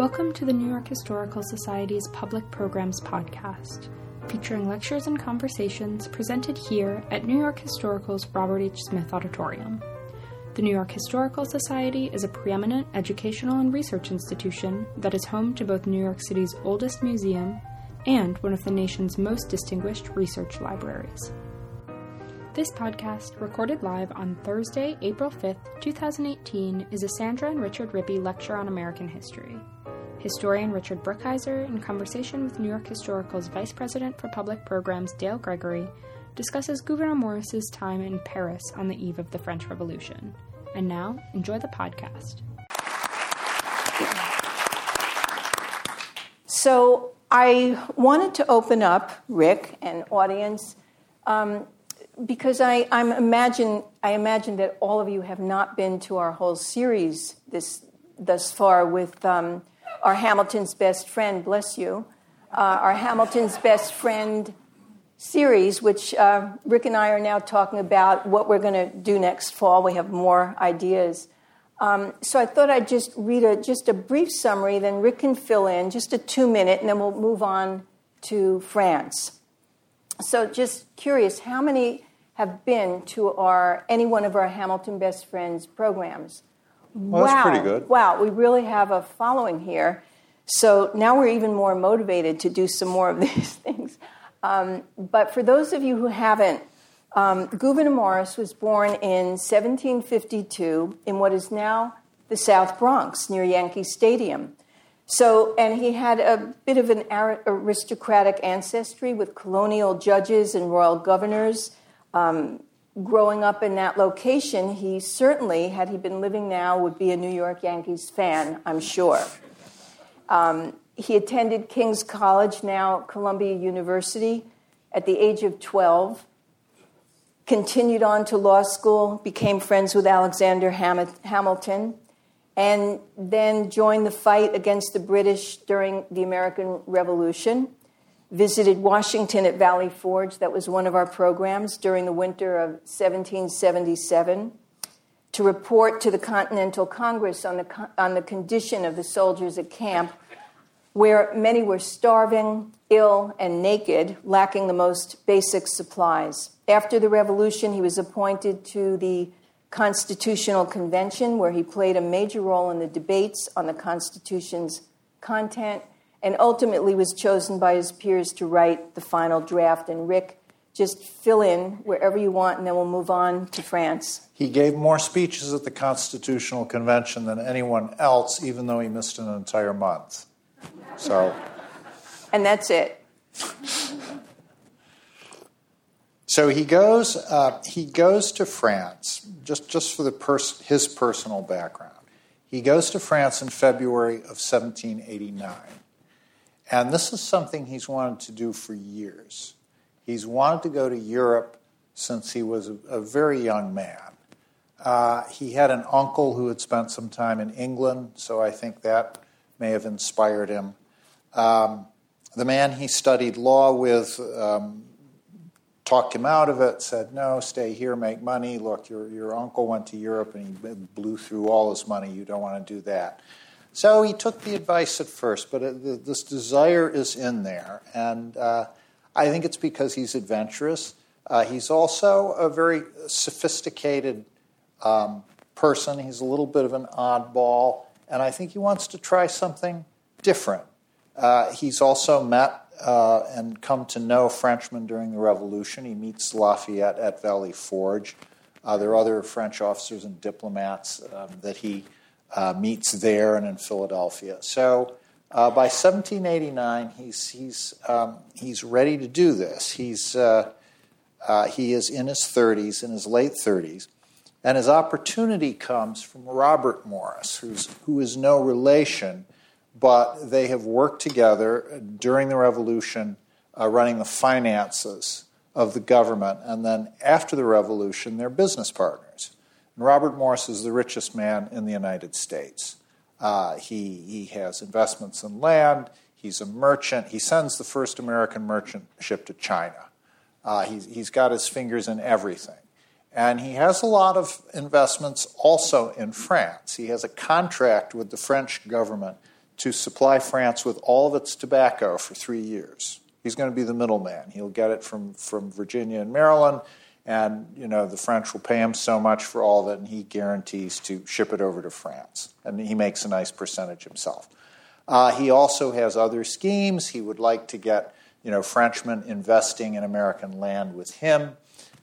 Welcome to the New York Historical Society's Public Programs Podcast, featuring lectures and conversations presented here at New York Historical's Robert H. Smith Auditorium. The New York Historical Society is a preeminent educational and research institution that is home to both New York City's oldest museum and one of the nation's most distinguished research libraries. This podcast, recorded live on Thursday, April 5th, 2018, is a Sandra and Richard Ribby lecture on American history. Historian Richard Brookhiser, in conversation with New York Historical's Vice President for Public Programs Dale Gregory, discusses Gouverneur Morris's time in Paris on the eve of the French Revolution. And now, enjoy the podcast. So, I wanted to open up, Rick and audience, um, because I, I'm imagine, I imagine that all of you have not been to our whole series this, thus far with um, our Hamilton's Best Friend, bless you, uh, our Hamilton's Best Friend series, which uh, Rick and I are now talking about what we're going to do next fall. We have more ideas. Um, so I thought I'd just read a, just a brief summary, then Rick can fill in just a two minute, and then we'll move on to France. So just curious, how many have been to our any one of our Hamilton Best Friends programs? Well, wow. that's pretty good. Wow, we really have a following here. So now we're even more motivated to do some more of these things. Um, but for those of you who haven't, um, Gouverneur Morris was born in 1752 in what is now the South Bronx near Yankee Stadium. So, and he had a bit of an aristocratic ancestry with colonial judges and royal governors. Um, growing up in that location, he certainly, had he been living now, would be a New York Yankees fan, I'm sure. Um, he attended King's College, now Columbia University, at the age of 12. Continued on to law school, became friends with Alexander Ham- Hamilton, and then joined the fight against the British during the American Revolution visited Washington at Valley Forge. That was one of our programs during the winter of 1777 to report to the Continental Congress on the, on the condition of the soldiers at camp, where many were starving, ill, and naked, lacking the most basic supplies. After the revolution, he was appointed to the Constitutional Convention, where he played a major role in the debates on the Constitution's content and ultimately was chosen by his peers to write the final draft. And Rick, just fill in wherever you want, and then we'll move on to France. He gave more speeches at the Constitutional Convention than anyone else, even though he missed an entire month. So. And that's it. So he goes. Uh, he goes to France just just for the pers- his personal background. He goes to France in February of 1789. And this is something he's wanted to do for years. He's wanted to go to Europe since he was a, a very young man. Uh, he had an uncle who had spent some time in England, so I think that may have inspired him. Um, the man he studied law with um, talked him out of it, said, No, stay here, make money. Look, your, your uncle went to Europe and he blew through all his money. You don't want to do that. So he took the advice at first, but it, this desire is in there. And uh, I think it's because he's adventurous. Uh, he's also a very sophisticated um, person. He's a little bit of an oddball, and I think he wants to try something different. Uh, he's also met uh, and come to know Frenchmen during the Revolution. He meets Lafayette at Valley Forge. Uh, there are other French officers and diplomats um, that he uh, meets there and in Philadelphia. So uh, by 1789, he's, he's, um, he's ready to do this. He's, uh, uh he is in his 30s, in his late 30s, and his opportunity comes from Robert Morris, who's, who is no relation, but they have worked together during the Revolution uh, running the finances of the government, and then after the Revolution, they're business partners. And Robert Morris is the richest man in the United States. Uh, he, he has investments in land. He's a merchant. He sends the first American merchant ship to China. Uh, he's, he's got his fingers in everything. And he has a lot of investments also in France. He has a contract with the French government to supply France with all of its tobacco for three years. He's going to be the middleman. He'll get it from, from Virginia and Maryland, and you know the French will pay him so much for all of it, and he guarantees to ship it over to France, and he makes a nice percentage himself. Uh, he also has other schemes. He would like to get you know Frenchmen investing in American land with him.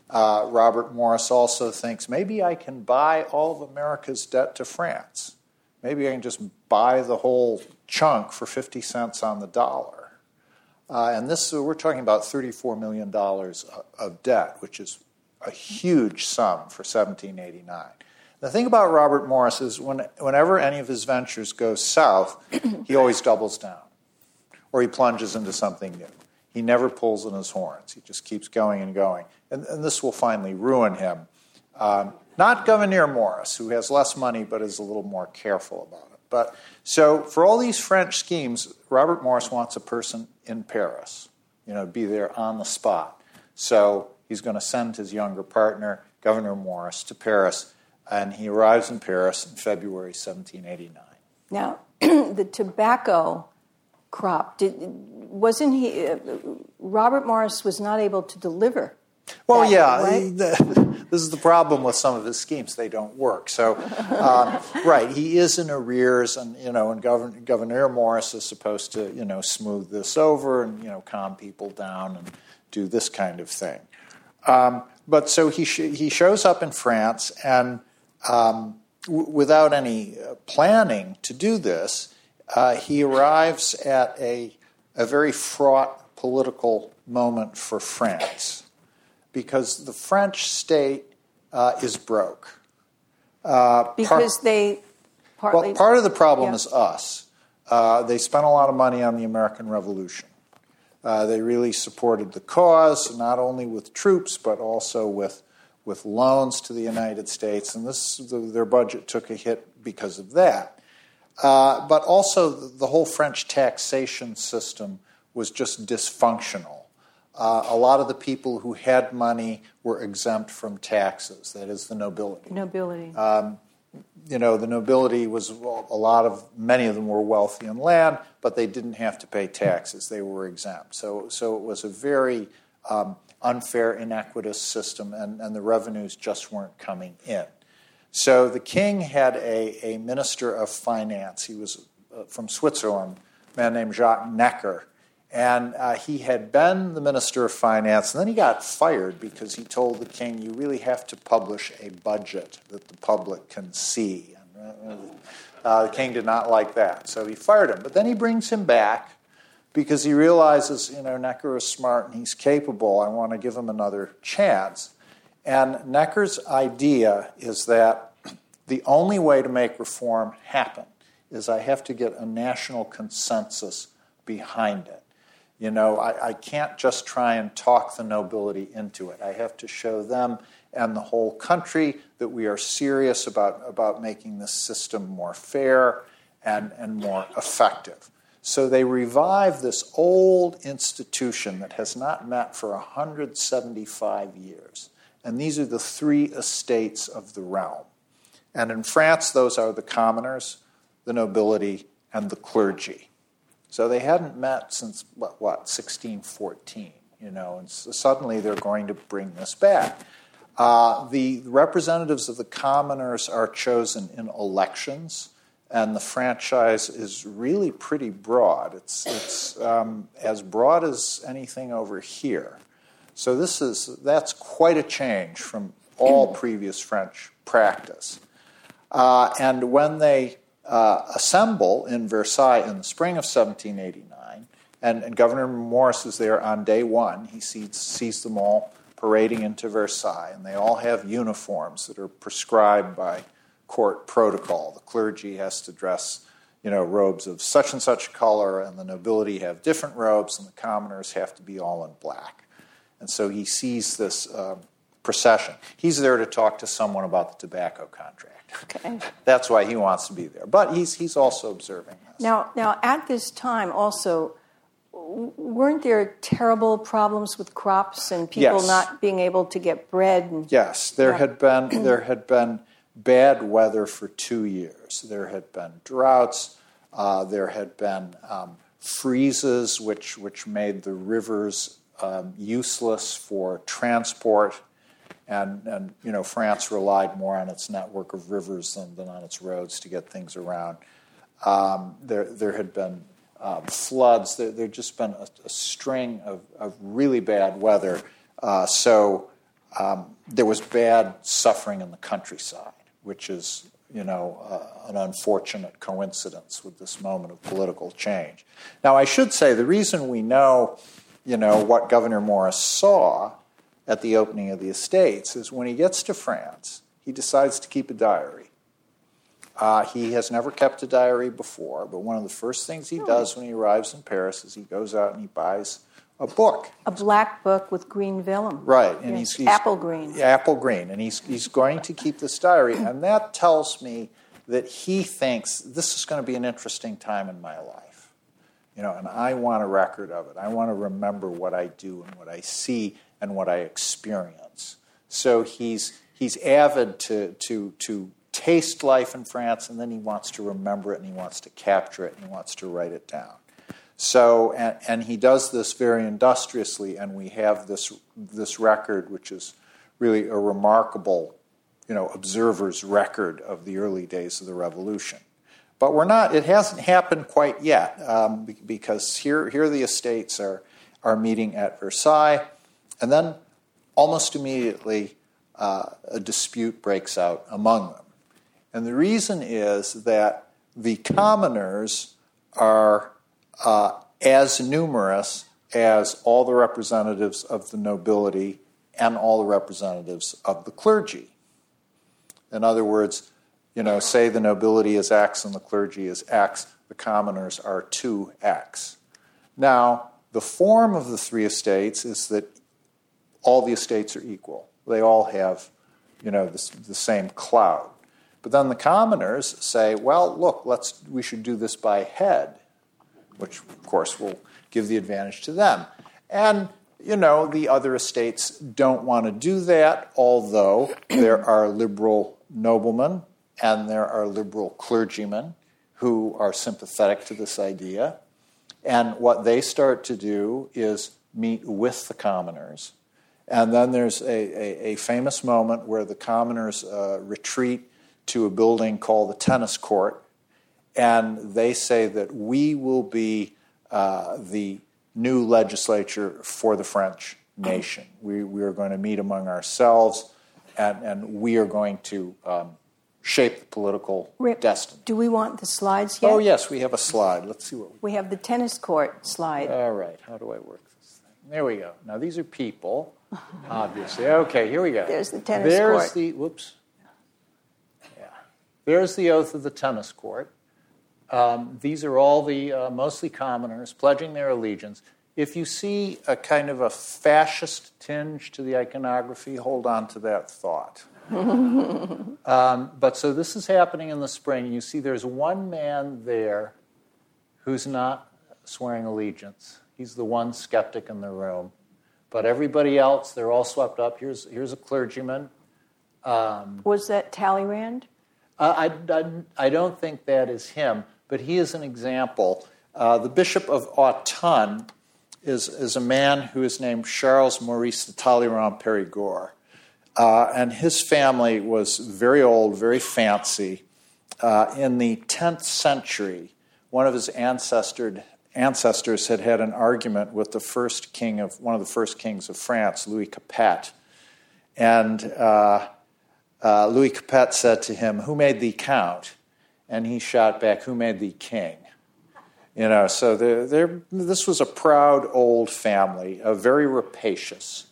Uh, Robert Morris also thinks maybe I can buy all of America's debt to France. Maybe I can just buy the whole chunk for 50 cents on the dollar. Uh, and this, we're talking about $34 million of debt, which is a huge sum for 1789. The thing about Robert Morris is when, whenever any of his ventures go south, he always doubles down or he plunges into something new. He never pulls in his horns. He just keeps going and going. And, and this will finally ruin him. Um, not Gouverneur Morris, who has less money but is a little more careful about it. But so for all these French schemes, Robert Morris wants a person in Paris, you know, be there on the spot. So he's going to send his younger partner, Gouverneur Morris, to Paris, and he arrives in Paris in February 1789. Now, the tobacco crop, did, wasn't he, uh, Robert Morris was not able to deliver. Well, yeah, right? this is the problem with some of his schemes; they don't work. So, um, right, he is in arrears, and you know, and Governor, Gouverneur Morris is supposed to, you know, smooth this over and you know, calm people down and do this kind of thing. Um, but so he sh- he shows up in France, and um, w- without any uh, planning to do this, uh, he arrives at a a very fraught political moment for France because the French state uh, is broke. Uh, because part, they partly. Well, part of the problem yeah. is us. Uh, they spent a lot of money on the American Revolution. Uh, they really supported the cause, not only with troops, but also with, with loans to the United States. And this, the, their budget took a hit because of that. Uh, but also, the, the whole French taxation system was just dysfunctional. Uh, a lot of the people who had money were exempt from taxes, that is, the nobility. Nobility. Um, you know, the nobility was a lot of, many of them were wealthy in land, but they didn't have to pay taxes. They were exempt. So, so it was a very um, unfair, inequitous system, and, and the revenues just weren't coming in. So the king had a, a minister of finance. He was uh, from Switzerland, a man named Jacques Necker and uh, he had been the Minister of Finance, and then he got fired because he told the king, You really have to publish a budget that the public can see. And, uh, uh, the king did not like that, so he fired him. But then he brings him back because he realizes, you know, Necker is smart and he's capable. I want to give him another chance. And Necker's idea is that the only way to make reform happen is I have to get a national consensus behind it. You know, I, I can't just try and talk the nobility into it. I have to show them and the whole country that we are serious about, about making this system more fair and, and more effective. So they revive this old institution that has not met for 175 years. And these are the three estates of the realm. And in France, those are the commoners, the nobility, and the clergy. So they hadn't met since what, what 1614, you know, and so suddenly they're going to bring this back. Uh, the representatives of the commoners are chosen in elections, and the franchise is really pretty broad. It's, it's um, as broad as anything over here. So this is that's quite a change from all previous French practice. Uh, and when they uh, assemble in Versailles in the spring of 1789, and, and, Gouverneur Morris is there on day one. He sees, sees them all parading into Versailles, and they all have uniforms that are prescribed by court protocol. The clergy has to dress, you know, robes of such and such color, and the nobility have different robes, and the commoners have to be all in black. And so he sees this uh, procession. He's there to talk to someone about the tobacco contract. Okay. That's why he wants to be there. But he's, he's also observing this. Now, now, at this time, also, weren't there terrible problems with crops and people Yes. not being able to get bread? And, Yes, there Yeah. had been there had been bad weather for two years. There had been droughts. Uh, there had been um, freezes, which, which made the rivers um, useless for transport. And, and, you know, France relied more on its network of rivers than, than on its roads to get things around. Um, there, there had been um, floods. There had just been a, a string of, of, really bad weather. Uh, so um, there was bad suffering in the countryside, which is you know, uh, an unfortunate coincidence with this moment of political change. Now, I should say the reason we know, you know, what Gouverneur Morris saw at the opening of the estates is when he gets to France, he decides to keep a diary. Uh, he has never kept a diary before, but one of the first things he does when he arrives in Paris is he goes out and he buys a book. A black book with green vellum. Right, and yes. he's, he's, apple green. Apple green, and he's he's going to keep this diary, and that tells me that he thinks this is going to be an interesting time in my life, you know, and I want a record of it. I want to remember what I do and what I see and what I experience. So he's he's avid to to to taste life in France, and then he wants to remember it, and he wants to capture it, and he wants to write it down. So, and, and, he does this very industriously, and we have this, this record, which is really a remarkable, you know, observer's record of the early days of the revolution. But we're not, it hasn't happened quite yet, um, because here, here the estates are, are meeting at Versailles, and then almost immediately uh, a dispute breaks out among them. And the reason is that the commoners are uh, as numerous as all the representatives of the nobility and all the representatives of the clergy. In other words, you know, say the nobility is X and the clergy is X, the commoners are 2X. Now, the form of the three estates is that all the estates are equal. They all have, you know, the, the same cloud. But then the commoners say, well, look, let's, we should do this by head which of course will give the advantage to them. And you know, the other estates don't want to do that, although there are liberal noblemen and there are liberal clergymen who are sympathetic to this idea. And what they start to do is meet with the commoners. And then there's a, a, a famous moment where the commoners uh, retreat to a building called the tennis court and they say that we will be uh, the new legislature for the French nation. We, we are going to meet among ourselves, and, and we are going to um, shape the political Rip, destiny. Do we want the slides yet? Oh, yes, we have a slide. Let's see what we, we have the tennis court slide. All right, how do I work? There we go. Now, these are people, obviously. Okay, here we go. There's the tennis There's court. There's the, whoops. Yeah. There's the oath of the tennis court. Um, these are all the uh, mostly commoners pledging their allegiance. If you see a kind of a fascist tinge to the iconography, hold on to that thought. um, but so this is happening in the spring. You see, there's one man there who's not swearing allegiance. He's the one skeptic in the room. But everybody else, they're all swept up. Here's, here's a clergyman. Um, Was that Talleyrand? Uh, I, I, I, don't think that is him but he is an example. Uh, the Bishop of Autun is, is a man who is named Charles Maurice de Talleyrand Perigord. Uh, and his family was very old, very fancy. Uh, in the 10th century, one of his ancestor, ancestors had had an argument with the first king of one of the first kings of France, Louis Capet. And uh, uh, Louis Capet said to him, Who made thee count? and he shot back, Who made thee king? You know, so they're, they're, this was a proud old family, a very rapacious,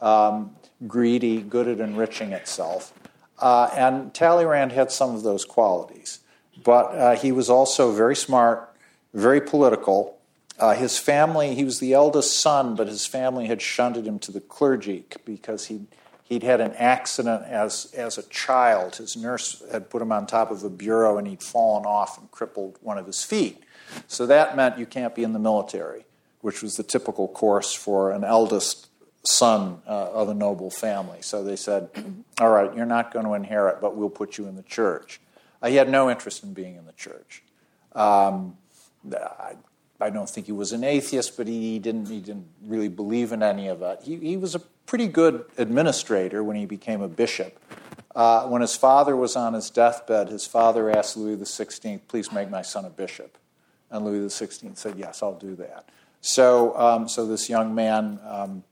um, greedy, good at enriching itself. Uh, and Talleyrand had some of those qualities. But uh, he was also very smart, very political. Uh, his family, he was the eldest son, but his family had shunted him to the clergy because he He'd had an accident as, as a child. His nurse had put him on top of a bureau and he'd fallen off and crippled one of his feet. So that meant you can't be in the military, which was the typical course for an eldest son uh, of a noble family. So they said, All right, you're not going to inherit, but we'll put you in the church. Uh, he had no interest in being in the church. Um, I, I, don't think he was an atheist, but he didn't, he didn't really believe in any of it. He, he was a pretty good administrator when he became a bishop. Uh, when his father was on his deathbed, his father asked Louis XVI, please make my son a bishop. And Louis XVI said, yes, I'll do that. So, um, so this young man, um,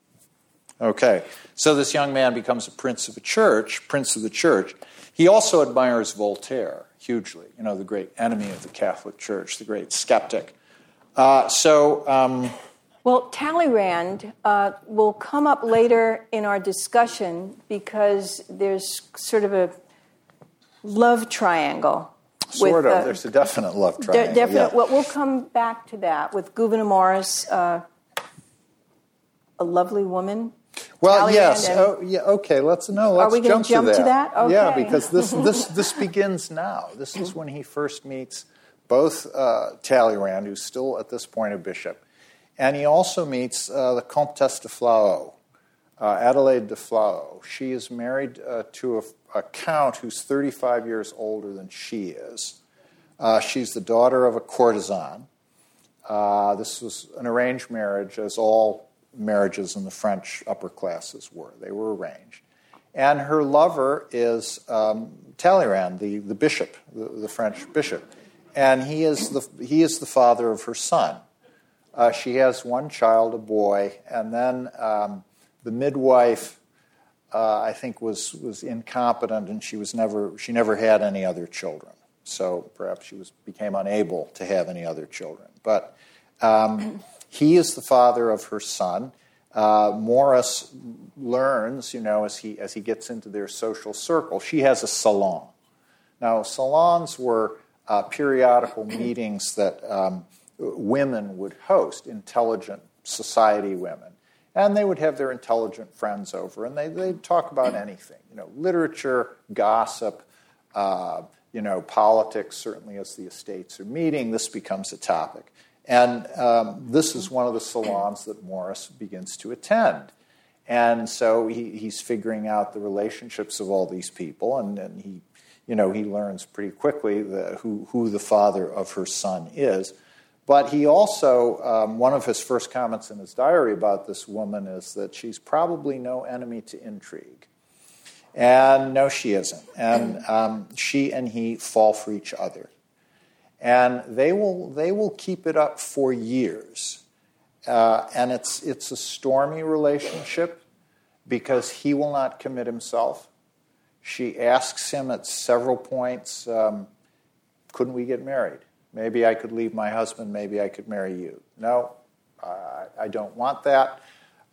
okay, so this young man becomes a prince of a church, prince of the church. He also admires Voltaire hugely, you know, the great enemy of the Catholic Church, the great skeptic. Uh, so, um, well, Talleyrand uh, will come up later in our discussion because there's sort of a love triangle. Sort with, of. Uh, there's a definite love triangle. De- definite. Yeah. Well, we'll come back to that with Gouverneur Morris, uh, a lovely woman well, yes. Oh, yeah. Okay. Let's no. Let's Are we jump, jump to that. To that? Okay. Yeah, because this this this begins now. This is when he first meets both uh, Talleyrand, who's still at this point a bishop, and he also meets uh, the Comtesse de Flahault, uh, Adelaide de Flahault. She is married uh, to a, a, count who's 35 years older than she is. Uh, she's the daughter of a courtesan. Uh, this was an arranged marriage, as all marriages in the French upper classes were. They were arranged. And her lover is um, Talleyrand, the, the bishop, the, the, French bishop. And he is the, he is the father of her son. Uh, she has one child, a boy, and then um, the midwife, uh, I think, was, was incompetent and she, was never, she never had any other children. So perhaps she was, became unable to have any other children. But um, he is the father of her son. Uh, Morris learns, you know, as he, as he gets into their social circle, she has a salon. Now, salons were uh, periodical meetings that um, women would host, intelligent society women. And they would have their intelligent friends over, and they, they'd talk about anything, you know, literature, gossip, uh, you know, politics, certainly as the estates are meeting, this becomes a topic. And um, this is one of the salons that Morris begins to attend. And so he, he's figuring out the relationships of all these people, and, and he, you know, he learns pretty quickly the, who, who the father of her son is. But he also, um, one of his first comments in his diary about this woman is that she's probably no enemy to intrigue. And no, she isn't. And um, she and he fall for each other and they will they will keep it up for years. Uh, and it's it's a stormy relationship because he will not commit himself. She asks him at several points, um, "Couldn't we get married? Maybe I could leave my husband. Maybe I could marry you." No, I don't want that.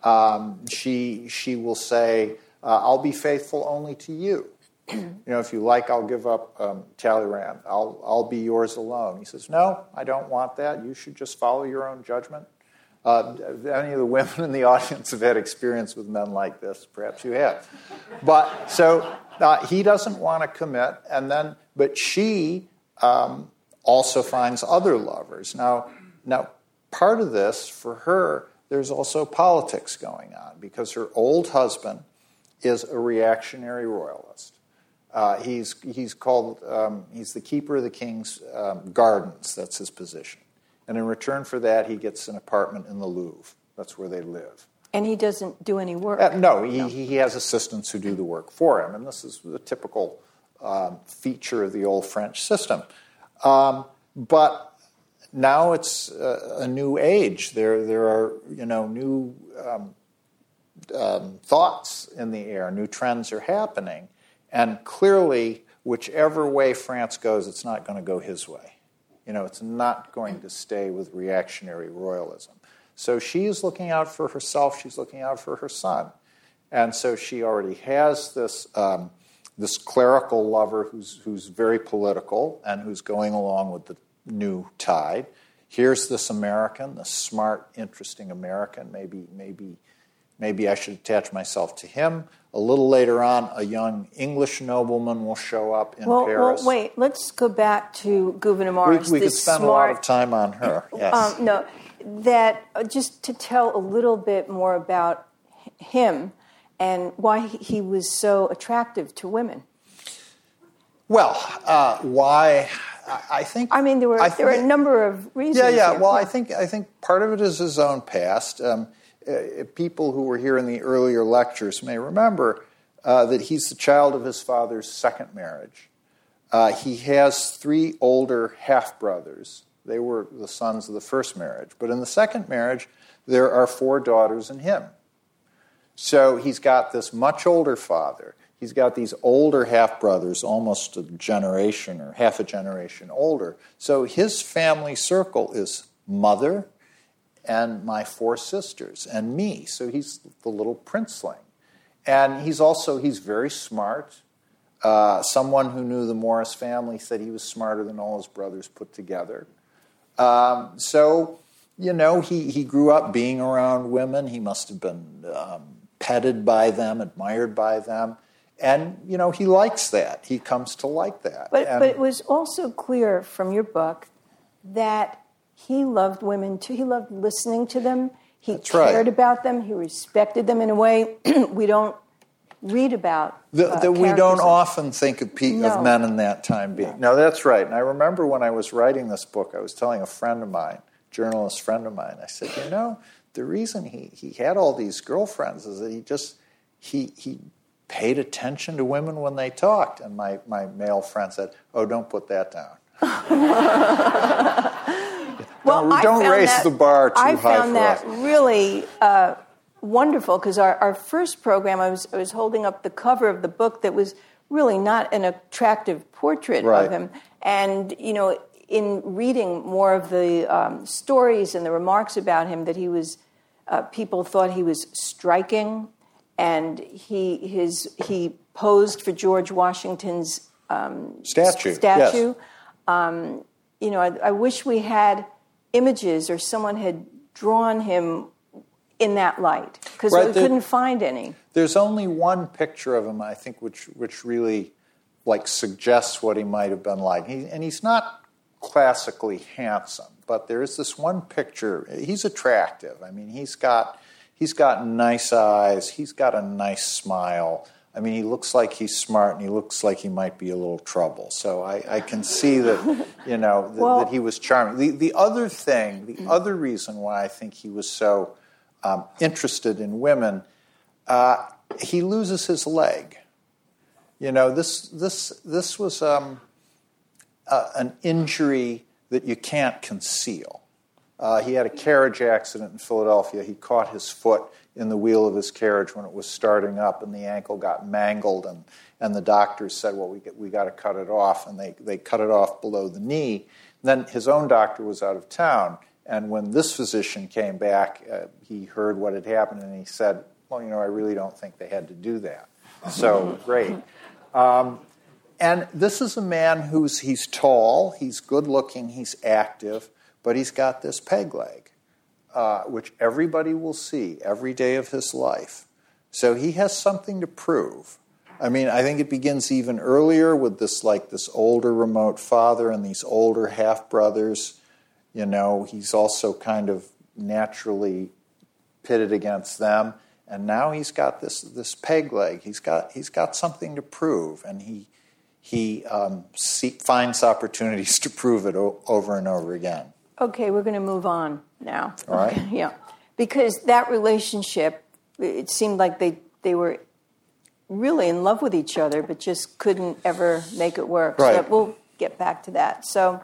Um, she she will say, uh, "I'll be faithful only to you." You know, if you like, I'll give up um, Talleyrand. I'll, I'll be yours alone. He says, No, I don't want that. You should just follow your own judgment. Uh, any of the women in the audience have had experience with men like this? Perhaps you have. But so uh, he doesn't want to commit, and then, but she um, also finds other lovers. Now, now, part of this for her, there's also politics going on because her old husband is a reactionary royalist. Uh, he's, he's called, um, he's the keeper of the king's um, gardens. That's his position. And in return for that, he gets an apartment in the Louvre. That's where they live. And he doesn't do any work? Uh, no, he, no, he has assistants who do the work for him. And this is the typical um, feature of the old French system. Um, but now it's a, a, new age. There, there are, you know, new um, um, thoughts in the air, new trends are happening. And clearly, whichever way France goes, it's not going to go his way. You know, it's not going to stay with reactionary royalism. So she's looking out for herself, she's looking out for her son. And so she already has this, um, this clerical lover who's, who's very political and who's going along with the new tide. Here's this American, the smart, interesting American. Maybe, maybe, maybe I should attach myself to him. A little later on, a young English nobleman will show up in well, Paris. Well, wait, let's go back to Gouverneur. We, we could spend smart, a lot of time on her. Yes. Um, no, that uh, just to tell a little bit more about him and why he was so attractive to women. Well, uh, why I think. I mean, there were I there were a number of reasons. Yeah, yeah. Well, I think I think part of it is his own past. Um, uh, people who were here in the earlier lectures may remember uh, that he's the child of his father's second marriage. Uh, he has three older half brothers. They were the sons of the first marriage. But in the second marriage, there are four daughters and him. So he's got this much older father. He's got these older half brothers, almost a generation or half a generation older. So his family circle is mother and my four sisters and me. So he's the little princeling. And he's also he's very smart. Uh, someone who knew the Morris family said he was smarter than all his brothers put together. Um, so, you know, he, he grew up being around women. He must have been um, petted by them, admired by them. And, you know, he likes that. He comes to like that. But, And- but it was also clear from your book that he loved women too. He loved listening to them. He That's right. cared about them. He respected them in a way we don't read about. That, uh, that we don't of- often think of, pe- No. of men in that time being. No, that's right. And I remember when I was writing this book, I was telling a friend of mine, journalist friend of mine, I said, you know, the reason he, he had all these girlfriends is that he just he he paid attention to women when they talked. And my, my male friend said, oh, don't put that down. Well, Don't- I don't found raise that- the bar too high. I high found that us. really uh, wonderful because our, our first program, I was, I was holding up the cover of the book that was really not an attractive portrait Right. of him. And, you know, in reading more of the um, stories and the remarks about him, that he was, uh, people thought he was striking, and he, his, he posed for George Washington's Statue. statue. Yes. you know, I, I wish we had images or someone had drawn him in that light because Right, we there- couldn't find any. There's only one picture of him, I think, which which really like suggests what he might have been like. He, and he's not classically handsome, but there is this one picture. He's attractive. I mean, he's got he's got nice eyes. He's got a nice smile. I mean, he looks like he's smart, and he looks like he might be a little trouble. So I, I can see that, you know, that, Well- that he was charming. The the other thing, the other reason why I think he was so um, interested in women uh, he loses his leg. You know, this this this was um, uh, an injury that you can't conceal. Uh, he had a carriage accident in Philadelphia. He caught his foot in the wheel of his carriage when it was starting up, and the ankle got mangled. and And the doctors said, "Well, we get, we got to cut it off," and they they cut it off below the knee. then his own doctor was out of town, and when this physician came back, uh, he heard what had happened, and he said, "Well, you know, I really don't think they had to do that." So great. And this is a man who's he's tall, he's good looking, he's active, but he's got this peg leg, uh, which everybody will see every day of his life. So he has something to prove. I mean, I think it begins even earlier with this like this older remote father and these older half brothers. You know, he's also kind of naturally pitted against them. And now he's got this this peg leg. He's got he's got something to prove, and he he um, see, finds opportunities to prove it o- over and over again. Okay, we're going to move on now. All right. Okay, yeah, because that relationship, it seemed like they they were really in love with each other, but just couldn't ever make it work. Right. So we'll get back to that. So,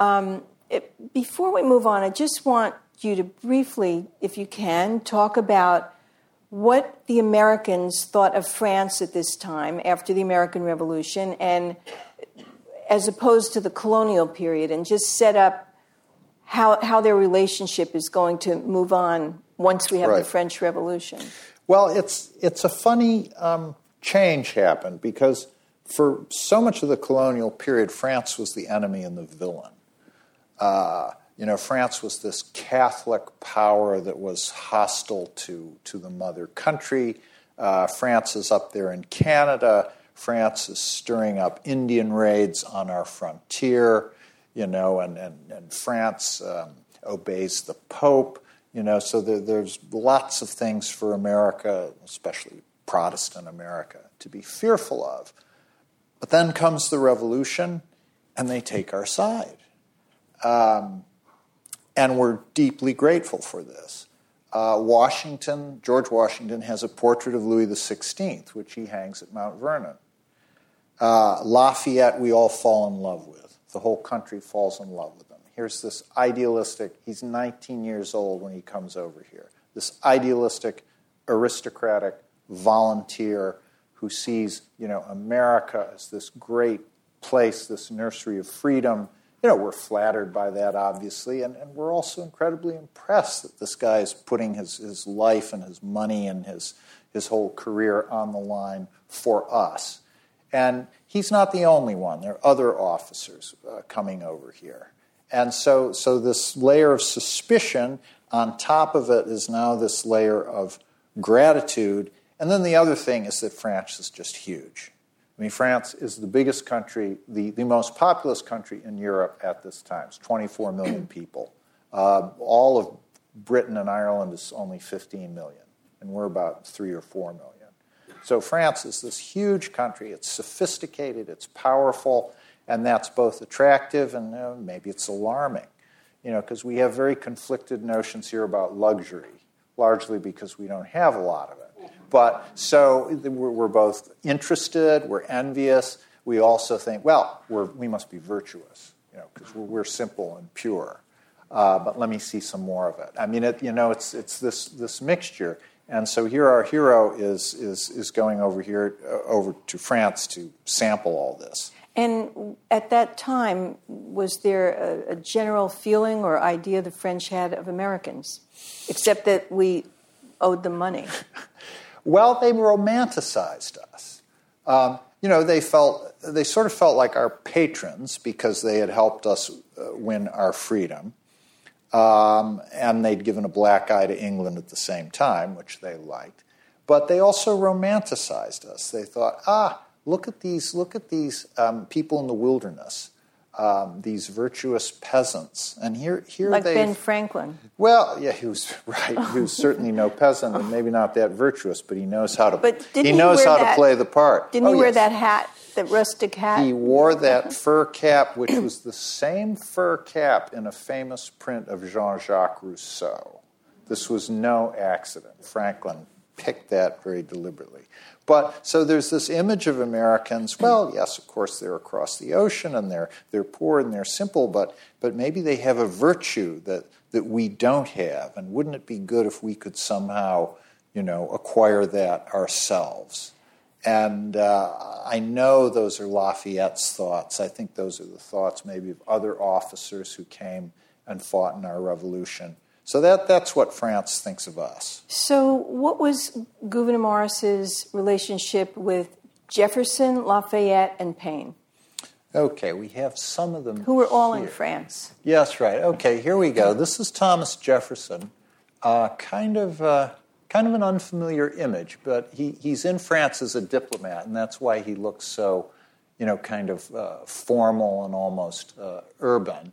um, it, before we move on, I just want you to briefly, if you can, talk about what the Americans thought of France at this time after the American Revolution, and as opposed to the colonial period, and just set up how, how their relationship is going to move on once we have the French Revolution. Well, it's it's a funny um, change happened because for so much of the colonial period, France was the enemy and the villain. Uh, you know, France was this Catholic power that was hostile to to the mother country. Uh, France is up there in Canada. France is stirring up Indian raids on our frontier. You know, and and, and France um, obeys the Pope. You know, so there, there's lots of things for America, especially Protestant America, to be fearful of. But then comes the revolution, and they take our side. Um, and we're deeply grateful for this. Uh, Washington, George Washington, has a portrait of Louis XVI, which he hangs at Mount Vernon. Uh, Lafayette, we all fall in love with. The whole country falls in love with him. Here's this idealistic, he's 19 years old when he comes over here. This idealistic, aristocratic volunteer who sees, you know, America as this great place, this nursery of freedom. You know, we're flattered by that, obviously, and, and we're also incredibly impressed that this guy is putting his, his life and his money and his, his whole career on the line for us. And he's not the only one. There are other officers uh, coming over here. And so, so this layer of suspicion on top of it is now this layer of gratitude. And then the other thing is that France is just huge. I mean, France is the biggest country, the, the most populous country in Europe at this time. It's 24 million people. Uh, all of Britain and Ireland is only 15 million, and we're about 3 or 4 million. So France is this huge country. It's sophisticated, it's powerful, and that's both attractive and uh, maybe it's alarming. You know, because we have very conflicted notions here about luxury, largely because we don't have a lot of it. But so we're both interested, we're envious. We also think, well, we must be virtuous, you know, because we're, we're, simple and pure. Uh, but let me see some more of it. I mean, it, you know, it's, it's this, this mixture. And so here our hero is, is, is going over here, uh, over to France to sample all this. And at that time, was there a, a, general feeling or idea the French had of Americans, except that we owed them money? well, they romanticized us. Um, you know, they felt they sort of felt like our patrons because they had helped us uh, win our freedom. Um, and they'd given a black eye to England at the same time, which they liked. But they also romanticized us. They thought, ah, look at these, look at these um, people in the wilderness, um, these virtuous peasants. And here, here like they Ben Franklin. Well, yeah, he was right. He was certainly no peasant, and maybe not that virtuous, but he knows how to. But didn't he knows how that, to play the part. Didn't oh, he wear yes. that hat that rustic hat? He wore that fur cap, which was the same fur cap in a famous print of Jean Jacques Rousseau. This was no accident. Franklin picked that very deliberately. But so there's this image of Americans. Well, yes, of course, they're across the ocean and they're they're poor and they're simple, but but maybe they have a virtue that that we don't have. And wouldn't it be good if we could somehow, you know, acquire that ourselves? And uh, I know those are Lafayette's thoughts. I think those are the thoughts maybe of other officers who came and fought in our revolution. So that, that's what France thinks of us. So, what was Gouverneur Morris's relationship with Jefferson, Lafayette, and Paine? Okay, we have some of them. Who were all here. in France. Yes, right. Okay, here we go. This is Thomas Jefferson, uh, kind of. Uh, kind of an unfamiliar image, but he, he's in France as a diplomat, and that's why he looks so, you know, kind of uh, formal and almost uh, urban.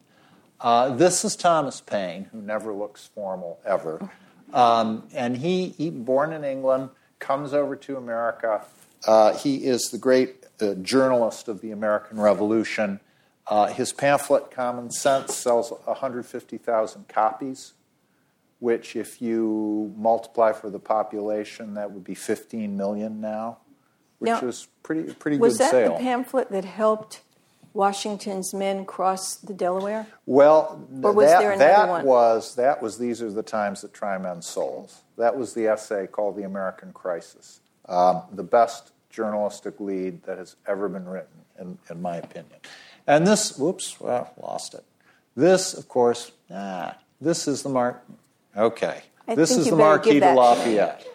Uh, this is Thomas Paine, who never looks formal ever. Um, and he, he, born in England, comes over to America. Uh, he is the great uh, journalist of the American Revolution. Uh, his pamphlet, Common Sense, sells 150,000 copies which, if you multiply for the population, that would be 15 million now, which now, was pretty pretty was good sale. Was that the pamphlet that helped Washington's men cross the Delaware? Well, or was that, there another that one? was that was these are the times that try men's souls. That was the essay called "The American Crisis," um, the best journalistic lead that has ever been written, in, in my opinion. And this, whoops, well, lost it. This, of course, ah, this is the mark. Okay. I this is the Marquis de Lafayette,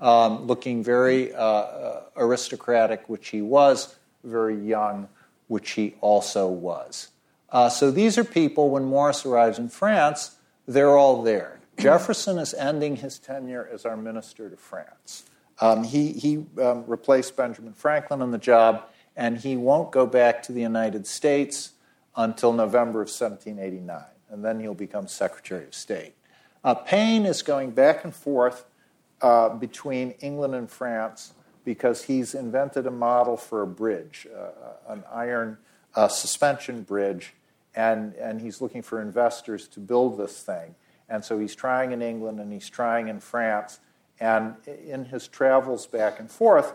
um, looking very uh, aristocratic, which he was, very young, which he also was. Uh, so these are people, when Morris arrives in France, they're all there. Jefferson is ending his tenure as our minister to France. Um, he he um, replaced Benjamin Franklin on the job, and he won't go back to the United States until November of 1789, and then he'll become Secretary of State. Uh, Paine is going back and forth uh, between England and France because he's invented a model for a bridge, uh, an iron a suspension bridge, and, and he's looking for investors to build this thing. And so he's trying in England and he's trying in France. And in his travels back and forth,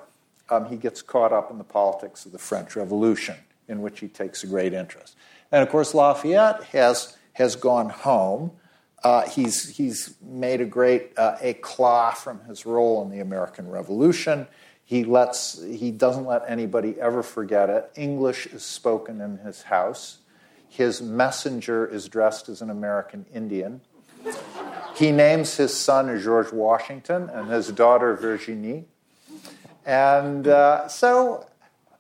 um, he gets caught up in the politics of the French Revolution, in which he takes a great interest. And of course, Lafayette has, has gone home. Uh, he's, he's made a great uh, eclat from his role in the American Revolution. He, lets, he doesn't let anybody ever forget it. English is spoken in his house. His messenger is dressed as an American Indian. He names his son George Washington and his daughter Virginie. And uh, so,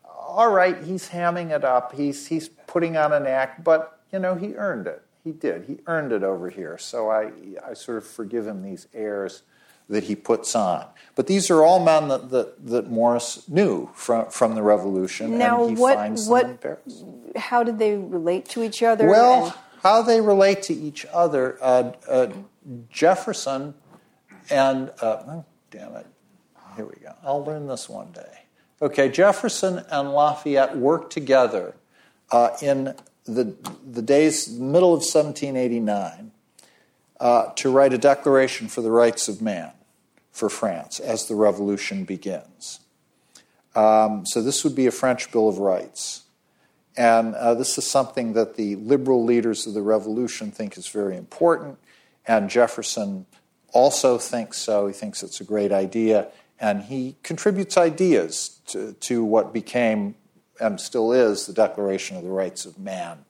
all right, he's hamming it up. He's, he's putting on an act, but, you know, he earned it. He did. He earned it over here. So I, I sort of forgive him these airs that he puts on. But these are all men that, that, that Morris knew from, from the Revolution, now, and he what, finds what, How did they relate to each other? Well, and- how they relate to each other, uh, uh, Jefferson and, uh, oh, damn it, here we go. I'll learn this one day. Okay, Jefferson and Lafayette worked together uh, in the, the days, middle of 1789, uh, to write a declaration for the rights of man for France as the revolution begins. Um, so this would be a French Bill of Rights. And uh, this is something that the liberal leaders of the revolution think is very important, and Jefferson also thinks so. He thinks it's a great idea, and he contributes ideas to, to what became and still is the Declaration of the Rights of Man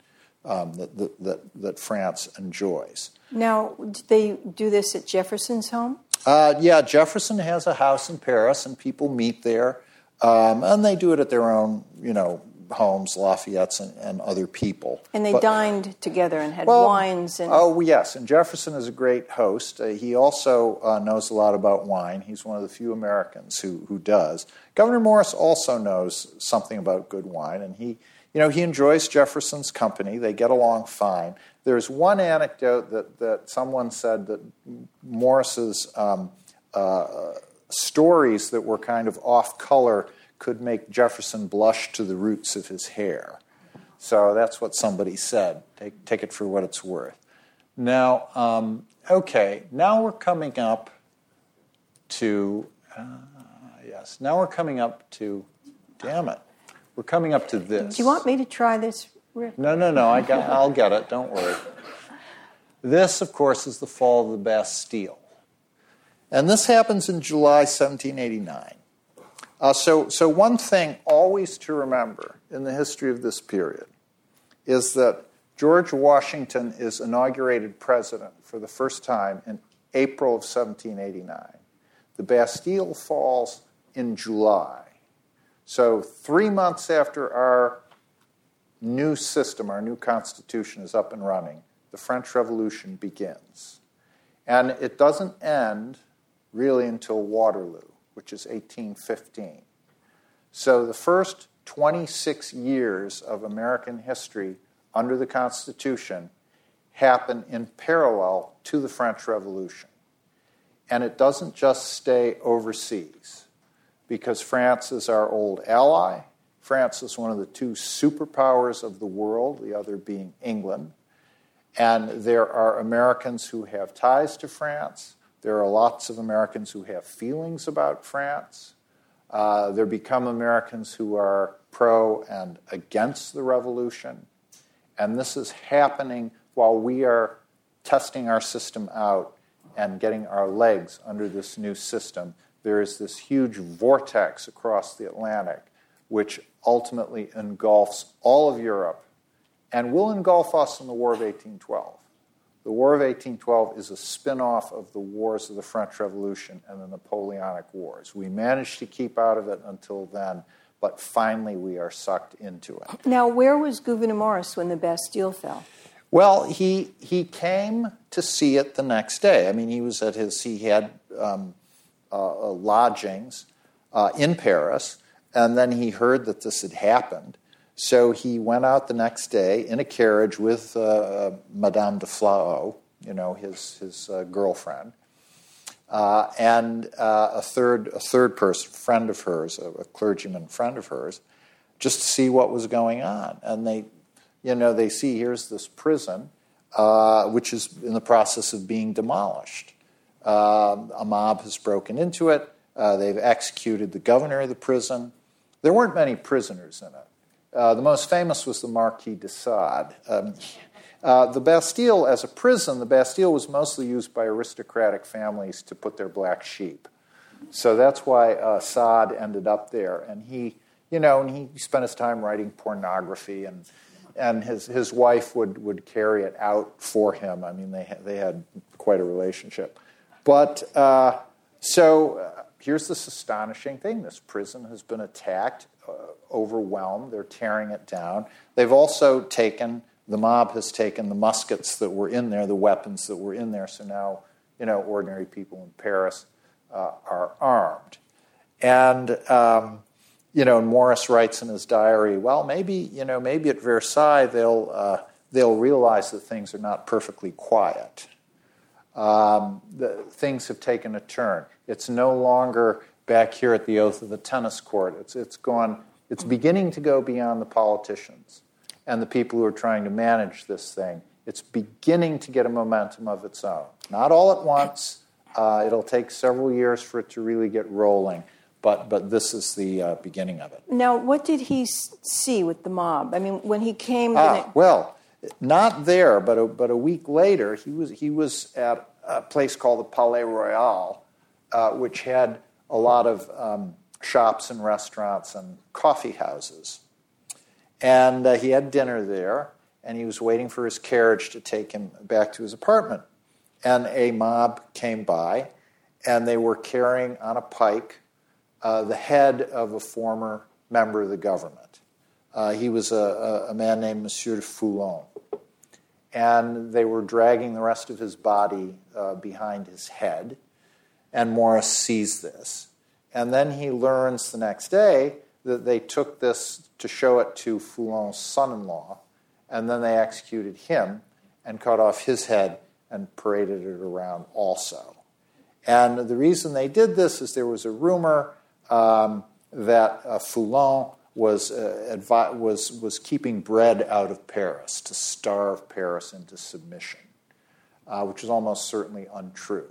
um, that, that, that, that, France enjoys. Now, did they do this at Jefferson's home? Uh, yeah, Jefferson has a house in Paris, and people meet there, um, and they do it at their own, you know, homes, Lafayette's, and, and other people. And they But- dined together and had well, wines and. Oh, yes. And Jefferson is a great host. Uh, he also uh, knows a lot about wine. He's one of the few Americans who, who does. Gouverneur Morris also knows something about good wine, and he, you know, he enjoys Jefferson's company. They get along fine. There's one anecdote that, that someone said that Morris's um, uh, stories that were kind of off color could make Jefferson blush to the roots of his hair. So that's what somebody said. Take, take it for what it's worth. Now, um, okay, now we're coming up to, uh, yes, now we're coming up to, damn it, we're coming up to this. Do you want me to try this, Rick? No, no, no, I got, I'll get it, don't worry. This, of course, is the fall of the Bastille. And this happens in July 1789. Uh, so, so, one thing always to remember in the history of this period is that George Washington is inaugurated president for the first time in April of 1789. The Bastille falls in July. So, three months after our new system, our new constitution is up and running, the French Revolution begins. And it doesn't end really until Waterloo, which is 1815. So the first 26 years of American history under the Constitution happen in parallel to the French Revolution. And it doesn't just stay overseas, because France is our old ally. France is one of the two superpowers of the world, the other being England. And there are Americans who have ties to France. There are lots of Americans who have feelings about France. Uh, there become Americans who are pro and against the revolution. And this is happening while we are testing our system out and getting our legs under this new system. There is this huge vortex across the Atlantic, which ultimately engulfs all of Europe and will engulf us in the War of 1812. The War of 1812 is a spin off of the wars of the French Revolution and the Napoleonic Wars. We managed to keep out of it until then, but finally we are sucked into it. Now, where was Gouverneur Morris when the Bastille fell? Well, he, he came to see it the next day. I mean, he was at his, he had um, uh, lodgings uh, in Paris, and then he heard that this had happened. So he went out the next day in a carriage with uh, Madame de Flahaut, you know, his, his uh, girlfriend, uh, and uh, a, third, a third person, friend of hers, a, a clergyman friend of hers. just to see what was going on. And they, you know, they see here's this prison, uh, which is in the process of being demolished. Uh, a mob has broken into it. Uh, they've executed the governor of the prison. There weren't many prisoners in it. Uh, the most famous was the Marquis de Sade. Um, uh, the Bastille, as a prison, the Bastille was mostly used by aristocratic families to put their black sheep. So that's why uh, Sade ended up there. And he, you know, and he spent his time writing pornography, and and his his wife would would carry it out for him. I mean, they they had quite a relationship. But uh, so uh, here's this astonishing thing: this prison has been attacked, uh, overwhelmed. They're tearing it down. They've also taken the mob has taken the muskets that were in there, the weapons that were in there. So now, you know, ordinary people in Paris uh, are armed. And, um, you know, Morris writes in his diary, well, maybe, you know, maybe at Versailles they'll, uh, they'll realize that things are not perfectly quiet. Um, the, things have taken a turn. It's no longer back here at the oath of the tennis court. It's, it's gone, it's beginning to go beyond the politicians and the people who are trying to manage this thing. It's beginning to get a momentum of its own. Not all at once, uh, it'll take several years for it to really get rolling, but, but this is the uh, beginning of it. Now, what did he see with the mob? I mean, when he came. Ah, it... well, not there, but a, but a week later, he was, he was at a place called the Palais Royal, uh, which had a lot of um, shops and restaurants and coffee houses. And uh, he had dinner there, and he was waiting for his carriage to take him back to his apartment and a mob came by, and they were carrying on a pike uh, the head of a former member of the government. Uh, he was a, a, man named Monsieur de Foulon. And they were dragging the rest of his body uh, behind his head. And Morris sees this. And then he learns the next day that they took this to show it to Foulon's son in law. And then they executed him and cut off his head and paraded it around also. And the reason they did this is there was a rumor um, that uh, Foulon was, uh, advi- was, was keeping bread out of Paris to starve Paris into submission, uh, which is almost certainly untrue.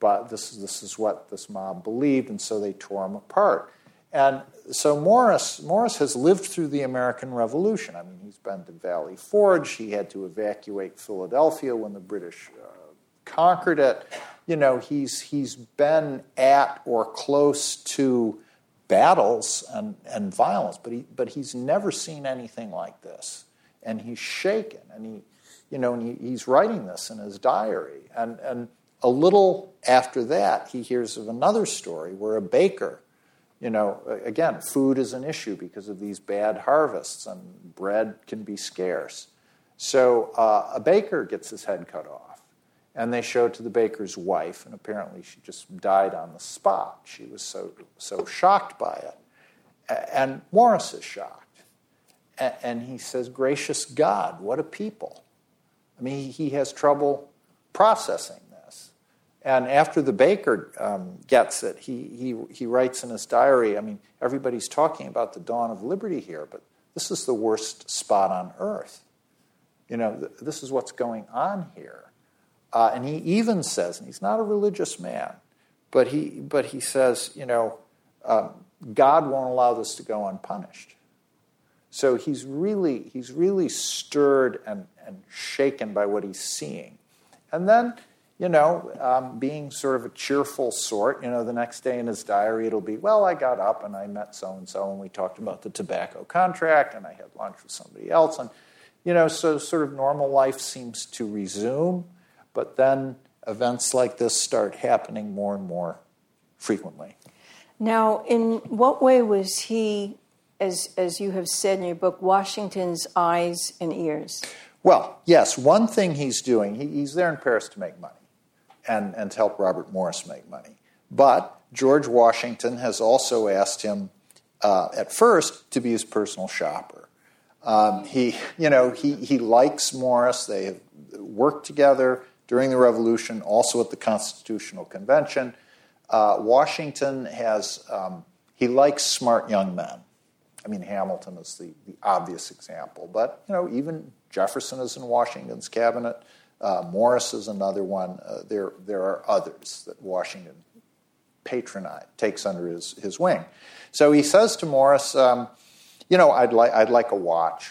But this is, this is what this mob believed, and so they tore him apart. And so Morris, Morris has lived through the American Revolution. I mean, he's been to Valley Forge. He had to evacuate Philadelphia when the British uh, conquered it. You know, he's, he's been at or close to battles and, and violence, but, he, but he's never seen anything like this. And he's shaken. And he, you know, and he, he's writing this in his diary. And, and a little after that, he hears of another story where a baker you know, again, food is an issue because of these bad harvests, and bread can be scarce. So uh, a baker gets his head cut off, and they show it to the baker's wife, and apparently she just died on the spot. She was so so shocked by it, and Morris is shocked, and he says, "Gracious God, what a people!" I mean, he has trouble processing and after the baker um, gets it, he, he, he writes in his diary I mean, everybody's talking about the dawn of liberty here, but this is the worst spot on earth. You know, th- this is what's going on here. Uh, and he even says, and he's not a religious man, but he, but he says, you know, um, God won't allow this to go unpunished. So he's really, he's really stirred and, and shaken by what he's seeing. And then you know, um, being sort of a cheerful sort. You know, the next day in his diary, it'll be, well, I got up and I met so and so, and we talked about the tobacco contract, and I had lunch with somebody else. And, you know, so sort of normal life seems to resume, but then events like this start happening more and more frequently. Now, in what way was he, as, as you have said in your book, Washington's eyes and ears? Well, yes, one thing he's doing, he, he's there in Paris to make money and, and to help Robert Morris make money. But George Washington has also asked him uh, at first to be his personal shopper. Um, he, you know, he, he likes Morris. They have worked together during the Revolution, also at the Constitutional Convention. Uh, Washington has, um, he likes smart young men. I mean, Hamilton is the, the obvious example, but you know, even Jefferson is in Washington's cabinet. Uh, Morris is another one. Uh, there, there are others that Washington patronize, takes under his, his wing. So he says to Morris, um, you know, I'd like, I'd like a watch.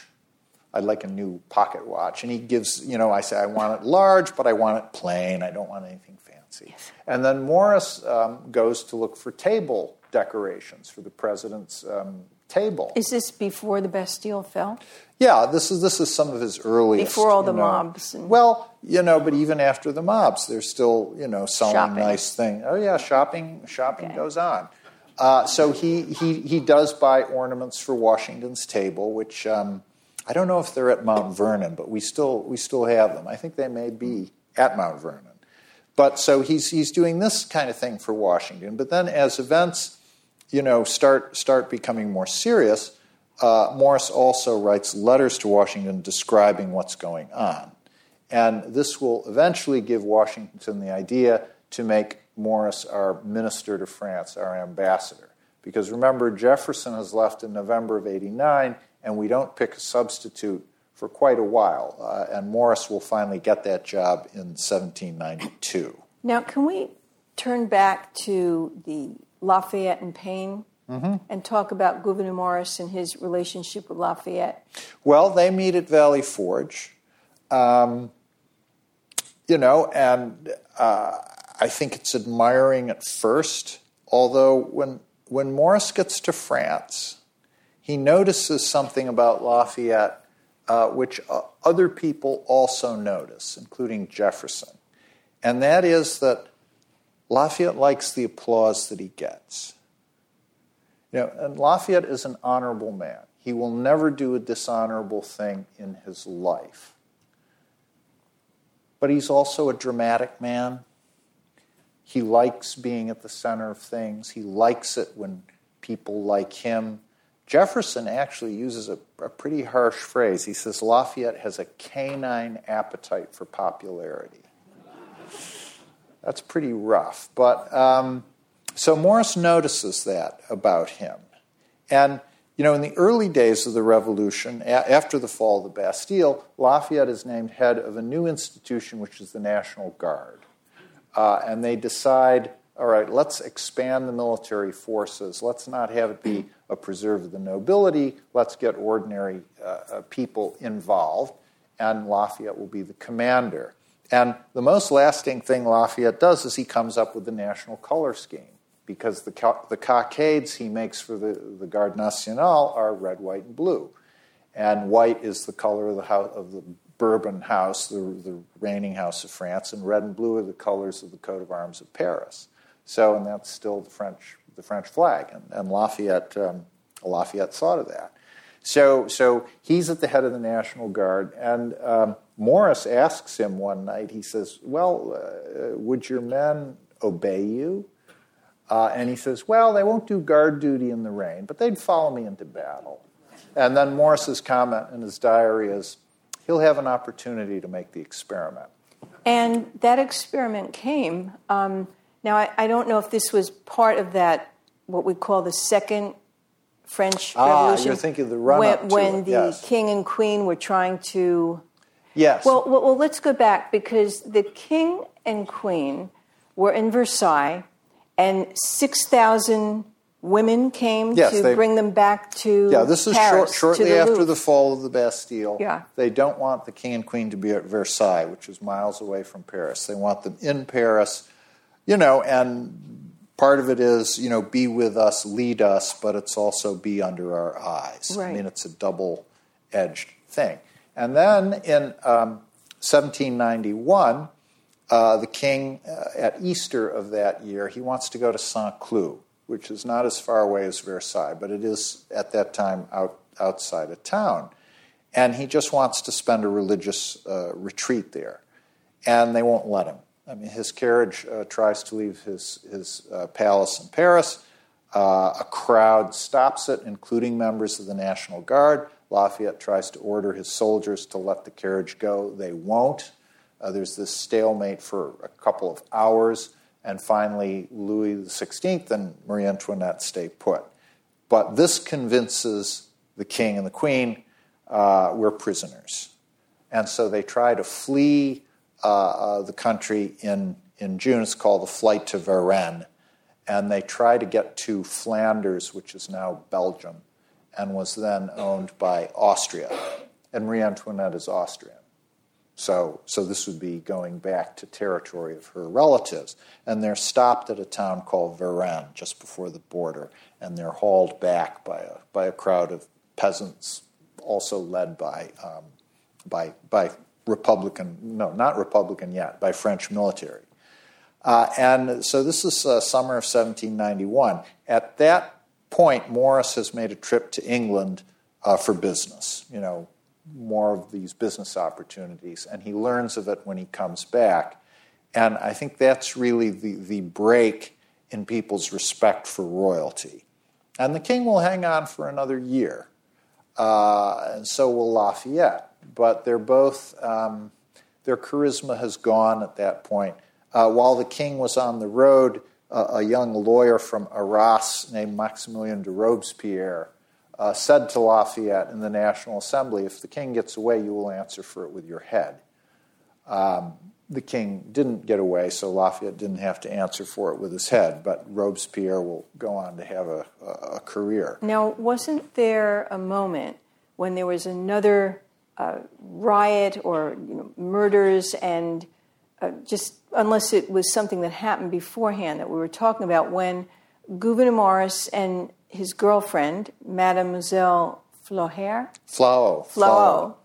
I'd like a new pocket watch. And he gives, you know, I say, I want it large, but I want it plain. I don't want anything fancy. Yes. And then Morris um, goes to look for table decorations for the president's um, table. Is this before the Bastille fell? Yeah, this is this is some of his earliest. Before all the know, mobs. And... Well, you know, but even after the mobs, they're still you know selling shopping. nice things. Oh yeah, shopping shopping okay. goes on. Uh, so he, he he does buy ornaments for Washington's table, which um, I don't know if they're at Mount Vernon, but we still we still have them. I think they may be at Mount Vernon. But so he's he's doing this kind of thing for Washington. But then as events you know, start, start becoming more serious, uh, Morris also writes letters to Washington describing what's going on. And this will eventually give Washington the idea to make Morris our minister to France, our ambassador. Because remember, Jefferson has left in November of 89, and we don't pick a substitute for quite a while. Uh, and Morris will finally get that job in 1792. Now, can we turn back to the Lafayette and Paine mm-hmm. and talk about Gouverneur Morris and his relationship with Lafayette? Well, they meet at Valley Forge. Um, you know, and uh, I think it's admiring at first, although when, when Morris gets to France, he notices something about Lafayette uh, which uh, other people also notice, including Jefferson. And that is that Lafayette likes the applause that he gets. You know, and Lafayette is an honorable man. He will never do a dishonorable thing in his life. But he's also a dramatic man. He likes being at the center of things. He likes it when people like him. Jefferson actually uses a, a pretty harsh phrase. He says Lafayette has a canine appetite for popularity. That's pretty rough. But um, so Morris notices that about him. And, you know, in the early days of the revolution, a- after the fall of the Bastille, Lafayette is named head of a new institution, which is the National Guard. Uh, and they decide, all right, let's expand the military forces. Let's not have it be a preserve of the nobility. Let's get ordinary uh, uh, people involved. And Lafayette will be the commander. And the most lasting thing Lafayette does is he comes up with the national color scheme because the, the cockades he makes for the, the Garde Nationale are red, white, and blue. And white is the color of the, house, of the Bourbon house, the, the reigning house of France, and red and blue are the colors of the coat of arms of Paris. So, and that's still the French, the French flag. And, and Lafayette, um, Lafayette thought of that. So, so he's at the head of the National Guard, and um, Morris asks him one night, he says, Well, uh, would your men obey you? Uh, and he says, Well, they won't do guard duty in the rain, but they'd follow me into battle. And then Morris's comment in his diary is, He'll have an opportunity to make the experiment. And that experiment came. Um, now, I, I, don't know if this was part of that, what we call the second French Revolution. ah, you're thinking the run when, when the yes. king and queen were trying to Yes. Well, well, well, let's go back because the king and queen were in Versailles, and six thousand women came yes, to they, bring them back to yeah. This is Paris, short, shortly the after Louvre. the fall of the Bastille. Yeah. They don't want the king and queen to be at Versailles, which is miles away from Paris. They want them in Paris, you know, and part of it is you know be with us, lead us, but it's also be under our eyes. Right. I mean, it's a double edged thing. And then in um, 1791, uh, the king, uh, at Easter of that year, he wants to go to Saint Cloud, which is not as far away as Versailles, but it is at that time out, outside of town. And he just wants to spend a religious uh, retreat there. And they won't let him. I mean, his carriage uh, tries to leave his, his uh, palace in Paris. Uh, a crowd stops it, including members of the National Guard. Lafayette tries to order his soldiers to let the carriage go. They won't. Uh, there's this stalemate for a couple of hours, and finally, Louis XVI and Marie Antoinette stay put. But this convinces the king and the queen uh, we're prisoners. And so they try to flee uh, uh, the country in, in June. It's called the Flight to Varennes. And they try to get to Flanders, which is now Belgium, and was then owned by Austria. And Marie Antoinette is Austrian. So, so this would be going back to territory of her relatives. And they're stopped at a town called Varennes, just before the border, and they're hauled back by a, by a crowd of peasants, also led by, um, by, by Republican, no, not Republican yet, by French military. Uh, and so this is uh, summer of 1791. At that point, Morris has made a trip to England uh, for business, you know, more of these business opportunities, and he learns of it when he comes back. And I think that's really the, the break in people's respect for royalty. And the king will hang on for another year, uh, and so will Lafayette. But they're both, um, their charisma has gone at that point. Uh, while the king was on the road, a young lawyer from Arras named Maximilien de Robespierre uh, said to Lafayette in the National Assembly, If the king gets away, you will answer for it with your head. Um, the king didn't get away, so Lafayette didn't have to answer for it with his head, but Robespierre will go on to have a, a career. Now, wasn't there a moment when there was another uh, riot or you know, murders and uh, just unless it was something that happened beforehand that we were talking about when Gouverneur Morris and his girlfriend, Mademoiselle Floher, Flahaut, Flahaut,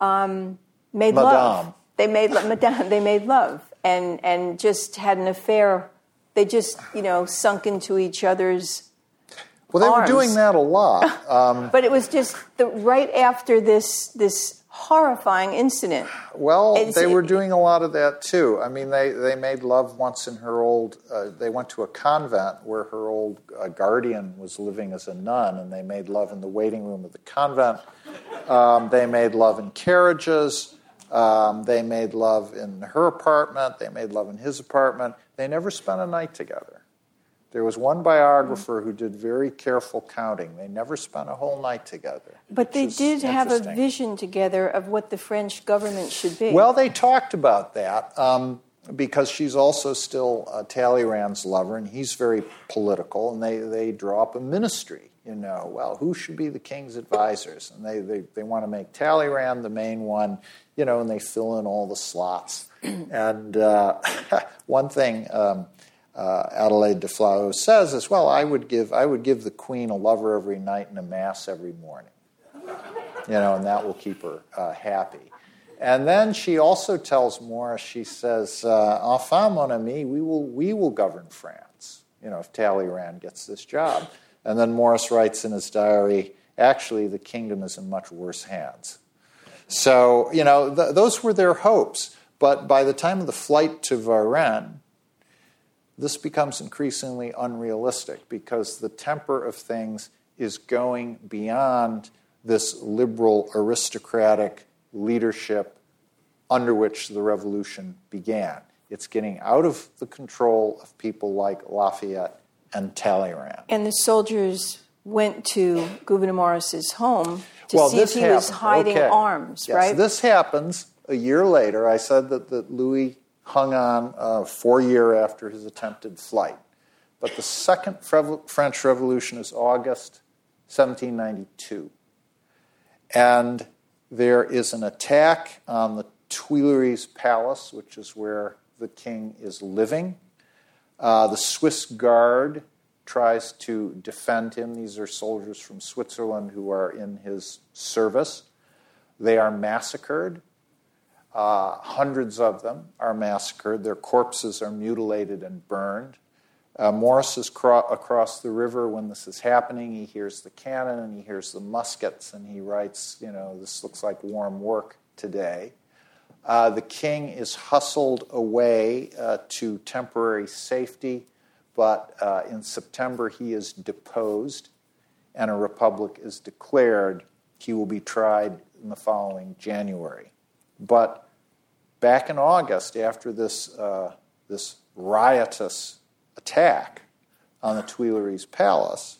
um, made Madame. love. They made lo- Madame. They made love and and just had an affair. They just you know sunk into each other's. Well, they arms. were doing that a lot. Um, But it was just the right after this this horrifying incident. Well, It's- they were doing a lot of that too. I mean, they, they made love once in her old. Uh, they went to a convent where her old uh, guardian was living as a nun, and they made love in the waiting room of the convent. Um, they made love in carriages. Um, they made love in her apartment. They made love in his apartment. They never spent a night together. There was one biographer who did very careful counting. They never spent a whole night together. But they did have a vision together of what the French government should be. Well, they talked about that um, because she's also still uh, Talleyrand's lover, and he's very political, and they, they draw up a ministry. You know, well, who should be the king's advisors? And they, they, they want to make Talleyrand the main one, you know, and they fill in all the slots. and uh, one thing um, uh, Adelaide de Flahaut says is, well, I would, give, I would give the queen a lover every night and a mass every morning you know, and that will keep her uh, happy. And then she also tells Morris, she says, uh, "Enfin, mon ami, we will we will govern France. You know, if Talleyrand gets this job." And then Morris writes in his diary, "Actually, the kingdom is in much worse hands." So you know, th- those were their hopes. But by the time of the flight to Varennes, this becomes increasingly unrealistic because the temper of things is going beyond this liberal aristocratic leadership under which the revolution began. It's getting out of the control of people like Lafayette and Talleyrand. and the soldiers went to Gouverneur Morris's home to well, see if he was hiding Okay. arms, Yes, right? This happens a year later. I said that, that Louis hung on uh, four year after his attempted flight. But the second French Revolution is August 1792. And there is an attack on the Tuileries Palace, which is where the king is living. Uh, the Swiss Guard tries to defend him. These are soldiers from Switzerland who are in his service. They are massacred. Uh, hundreds of them are massacred. Their corpses are mutilated and burned. Uh, Morris is cro- across the river when this is happening. He hears the cannon and he hears the muskets, and he writes, You know, this looks like warm work today. Uh, the king is hustled away uh, to temporary safety, but uh, in September he is deposed and a republic is declared. He will be tried in the following January. But back in August, after this, uh, this riotous attack on the Tuileries Palace,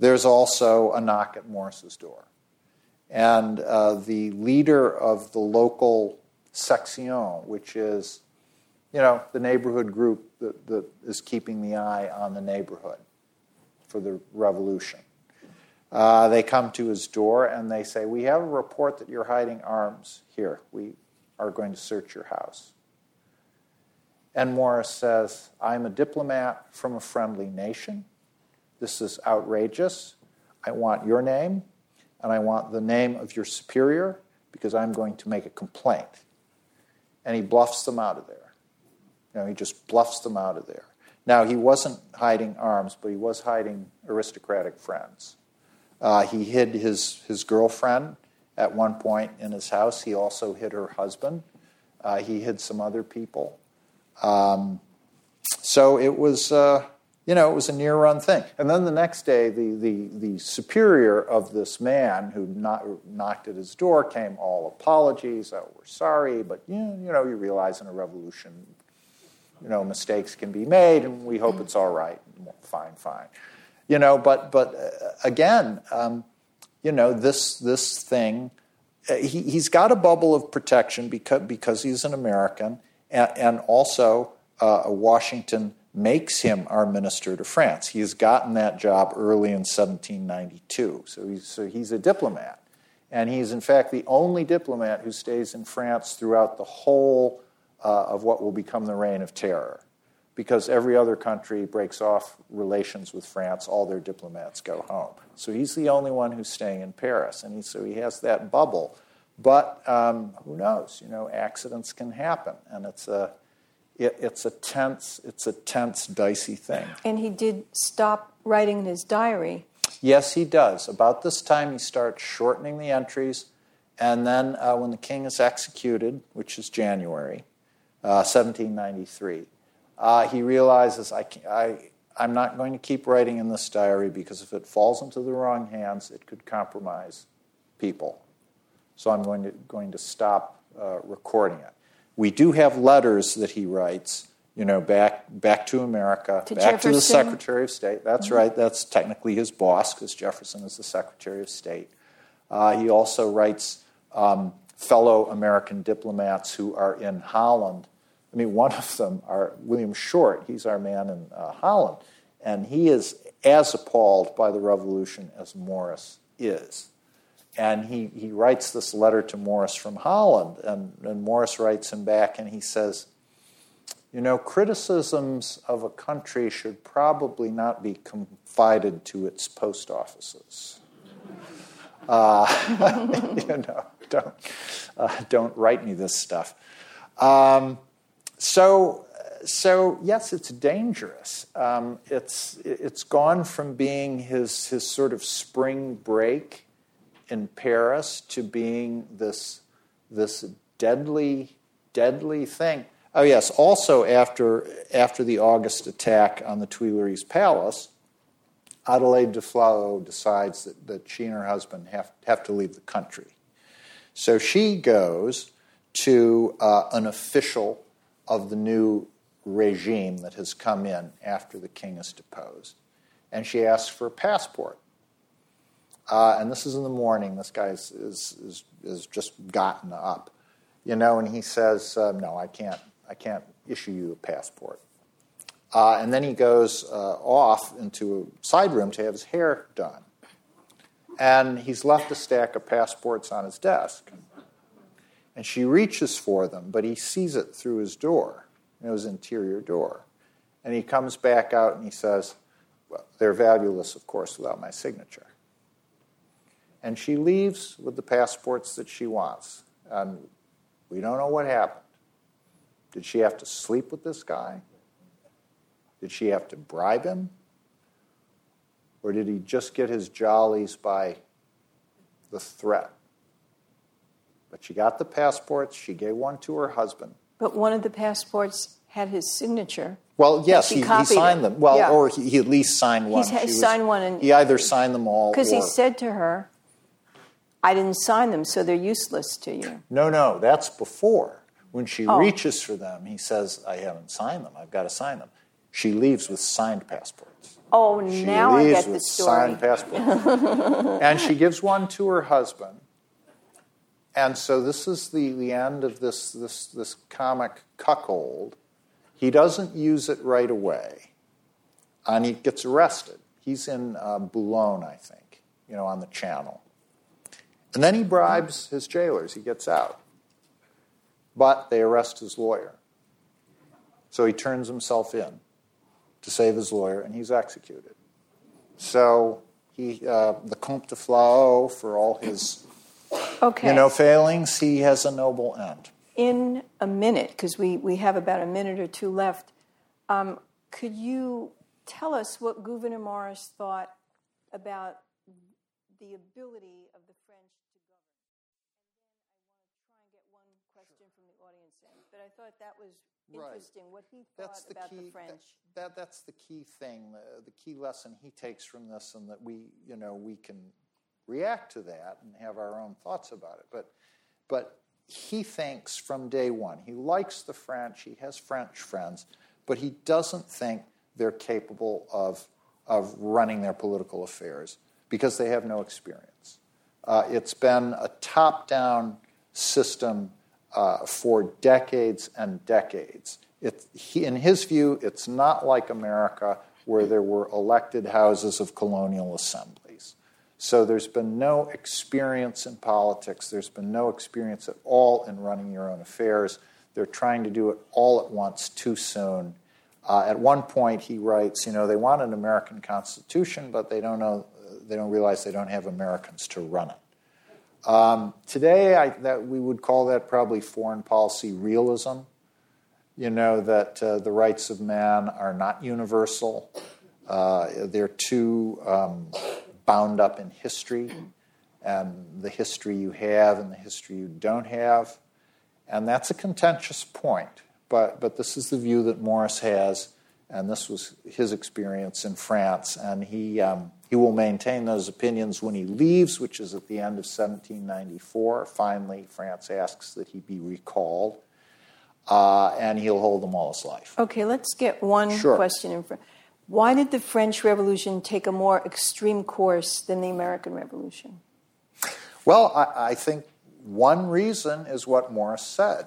there's also a knock at Morris's door. And uh, the leader of the local section, which is, you know, the neighborhood group that, that is keeping the eye on the neighborhood for the revolution. Uh, they come to his door and they say, We have a report that you're hiding arms here. We are going to search your house. And Morris says, I'm a diplomat from a friendly nation. This is outrageous. I want your name and I want the name of your superior because I'm going to make a complaint. And he bluffs them out of there. You know, he just bluffs them out of there. Now, he wasn't hiding arms, but he was hiding aristocratic friends. Uh, he hid his, his girlfriend at one point in his house. He also hid her husband. Uh, he hid some other people. Um, so it was, uh, you know, it was a near run thing. And then the next day, the, the, the superior of this man who not, knocked at his door came, all apologies, oh, we're sorry, but you you know, you realize in a revolution, you know, mistakes can be made, and we hope it's all right. Fine, fine. You know, but, but uh, again, um, you know, this, this thing, uh, he, he's got a bubble of protection because, because he's an American, and, and also uh, Washington makes him our minister to France. He has gotten that job early in 1792, so he's, so he's a diplomat. And he's, in fact, the only diplomat who stays in France throughout the whole uh, of what will become the Reign of Terror. Because every other country breaks off relations with France, all their diplomats go home. So he's the only one who's staying in Paris. And he, so he has that bubble. But um, who knows? You know, accidents can happen. And it's a, it, it's a tense, it's a tense, dicey thing. And he did stop writing in his diary. Yes, he does. About this time, he starts shortening the entries, and then uh, when the king is executed, which is January uh, 1793, uh, he realizes I, I, I'm not going to keep writing in this diary because if it falls into the wrong hands, it could compromise people. So I'm going to, going to stop uh, recording it. We do have letters that he writes, you know, back back to America, To back to the Secretary of State. That's right. That's technically his boss because Jefferson is the Secretary of State. Uh, he also writes um, fellow American diplomats who are in Holland. Mean, one of them are William Short. He's our man in uh, Holland, and he is as appalled by the revolution as Morris is and he, he writes this letter to Morris from Holland, and, and Morris writes him back and he says, You know, criticisms of a country should probably not be confided to its post offices. Uh, you know, don't, uh, don't write me this stuff. Um, so, so yes, it's dangerous. Um, it's it's gone from being his his sort of spring break in Paris to being this this deadly deadly thing. Oh yes, also after after the August attack on the Tuileries Palace, Adelaide de Flahaut decides that, that she and her husband have, have to leave the country. So she goes to uh, an official of the new regime that has come in after the king is deposed, and she asks for a passport. Uh, and this is in the morning. This guy is, is, is, is just gotten up, you know, and he says, uh, "No, I can't. I can't issue you a passport." Uh, and then he goes uh, off into a side room to have his hair done, and he's left a stack of passports on his desk. And she reaches for them, but he sees it through his door, you know, his interior door. And he comes back out and he says, well, They're valueless, of course, without my signature and she leaves with the passports that she wants. And we don't know what happened. Did she have to sleep with this guy? Did she have to bribe him? Or did he just get his jollies by the threat? But she got the passports, she gave one to her husband. But one of the passports had his signature. Well, yes, he, he signed them. Well, Yeah. or he, he at least signed one. Ha- She was- signed one and- he either signed them all. Because he said to her, I didn't sign them, so they're useless to you. No, no, that's before. When she Oh. reaches for them, he says, I haven't signed them. I've got to sign them. She leaves with signed passports. Oh, She now I get the story. signed passports. and she gives one to her husband. And so this is the, the end of this, this, this comic cuckold. He doesn't use it right away, and he gets arrested. He's in uh, Boulogne, I think, you know, on the channel. And then he bribes his jailers. He gets out. But they arrest his lawyer. So he turns himself in to save his lawyer, and he's executed. So he, uh, the Comte de Flahaut, for all his Okay. you know failings, he has a noble end. in a minute, because we, we have about a minute or two left, um, could you tell us what Gouverneur Morris thought about the ability of the French to govern? And then I want to try and get one question from the audience in. But I thought that was Right. interesting, what he thought That's the about key. the French. That, that's the key thing. The, the key lesson he takes from this, and that we, you know, we can react to that and have our own thoughts about it. But, but he thinks from day one. He likes the French. He has French friends, but he doesn't think they're capable of of running their political affairs because they have no experience. Uh, it's been a top-down system uh, for decades and decades. It, he, in his view, it's not like America where there were elected houses of colonial assemblies. So there's been no experience in politics. There's been no experience at all in running your own affairs. They're trying to do it all at once too soon. Uh, at one point, he writes, you know, they want an American Constitution, but they don't know, they don't realize they don't have Americans to run it. Um, today, I, that we would call that probably foreign policy realism. You know that uh, the rights of man are not universal; uh, they're too um, bound up in history, and the history you have and the history you don't have, and that's a contentious point. But but this is the view that Morris has, and this was his experience in France, and he. Um, he will maintain those opinions when he leaves, which is at the end of 1794. Finally, France asks that he be recalled, uh, and he'll hold them all his life. Okay, let's get one Sure. question in front. Why did the French Revolution take a more extreme course than the American Revolution? Well, I, I think one reason is what Morris said.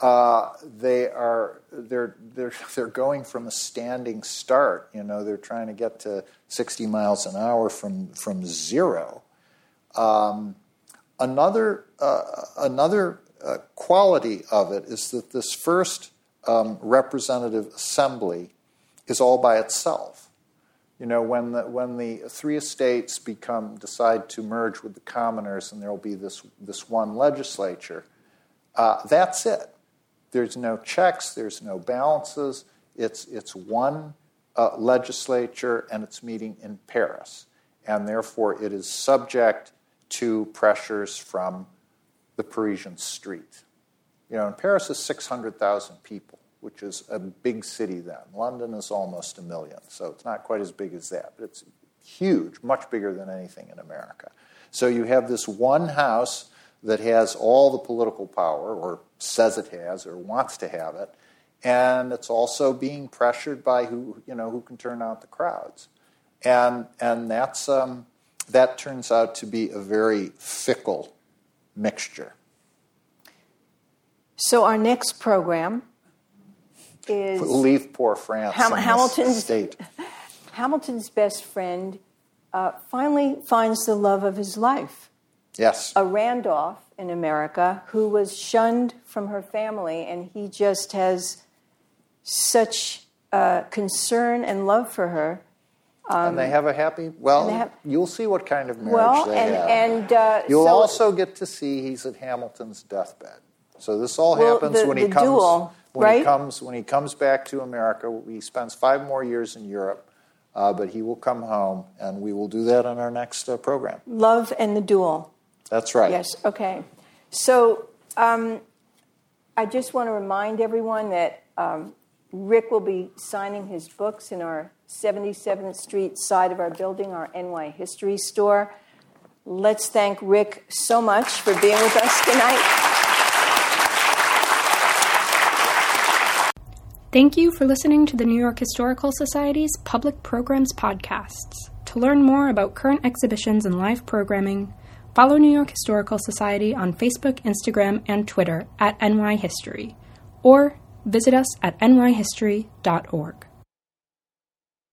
Uh, they are they're they're they're going from a standing start. You know, they're trying to get to 60 miles an hour from from zero. Um, another uh, another uh, quality of it is that this first um, representative assembly is all by itself. You know, when the when the three estates become decide to merge with the commoners, and there will be this this one legislature. Uh, that's it. There's no checks. There's no balances. It's it's one uh, legislature, and it's meeting in Paris, and therefore it is subject to pressures from the Parisian street. You know, and Paris is 600,000 people, which is a big city then. London is almost a million, so it's not quite as big as that, but it's huge, much bigger than anything in America. So you have this one house that has all the political power, or says it has, or wants to have it, and it's also being pressured by who you know who can turn out the crowds, and and that's um, that turns out to be a very fickle mixture. So our next program is Leave poor France. Ham- Hamilton's- state. Hamilton's best friend uh, finally finds the love of his life, Yes. a Randolph in America who was shunned from her family, and he just has such uh, concern and love for her. and they have a happy. Well, um, have- you'll see what kind of marriage Well, they and have. and uh, You'll so- also get to see he's at Hamilton's deathbed. So this all Well, happens the- when he the comes. duel, when he comes when he comes back to America. He spends five more years in Europe, uh, but he will come home, and we will do that on our next uh, program. love and the duel. That's right. Yes, okay. So um, I just want to remind everyone that um, Rick will be signing his books in our 77th Street side of our building, our NY History store. Let's thank Rick so much for being with us tonight. Thank you for listening to the New York Historical Society's Public Programs podcasts. To learn more about current exhibitions and live programming, follow New York Historical Society on Facebook, Instagram, and Twitter at NY History, or visit us at nyhistory.org.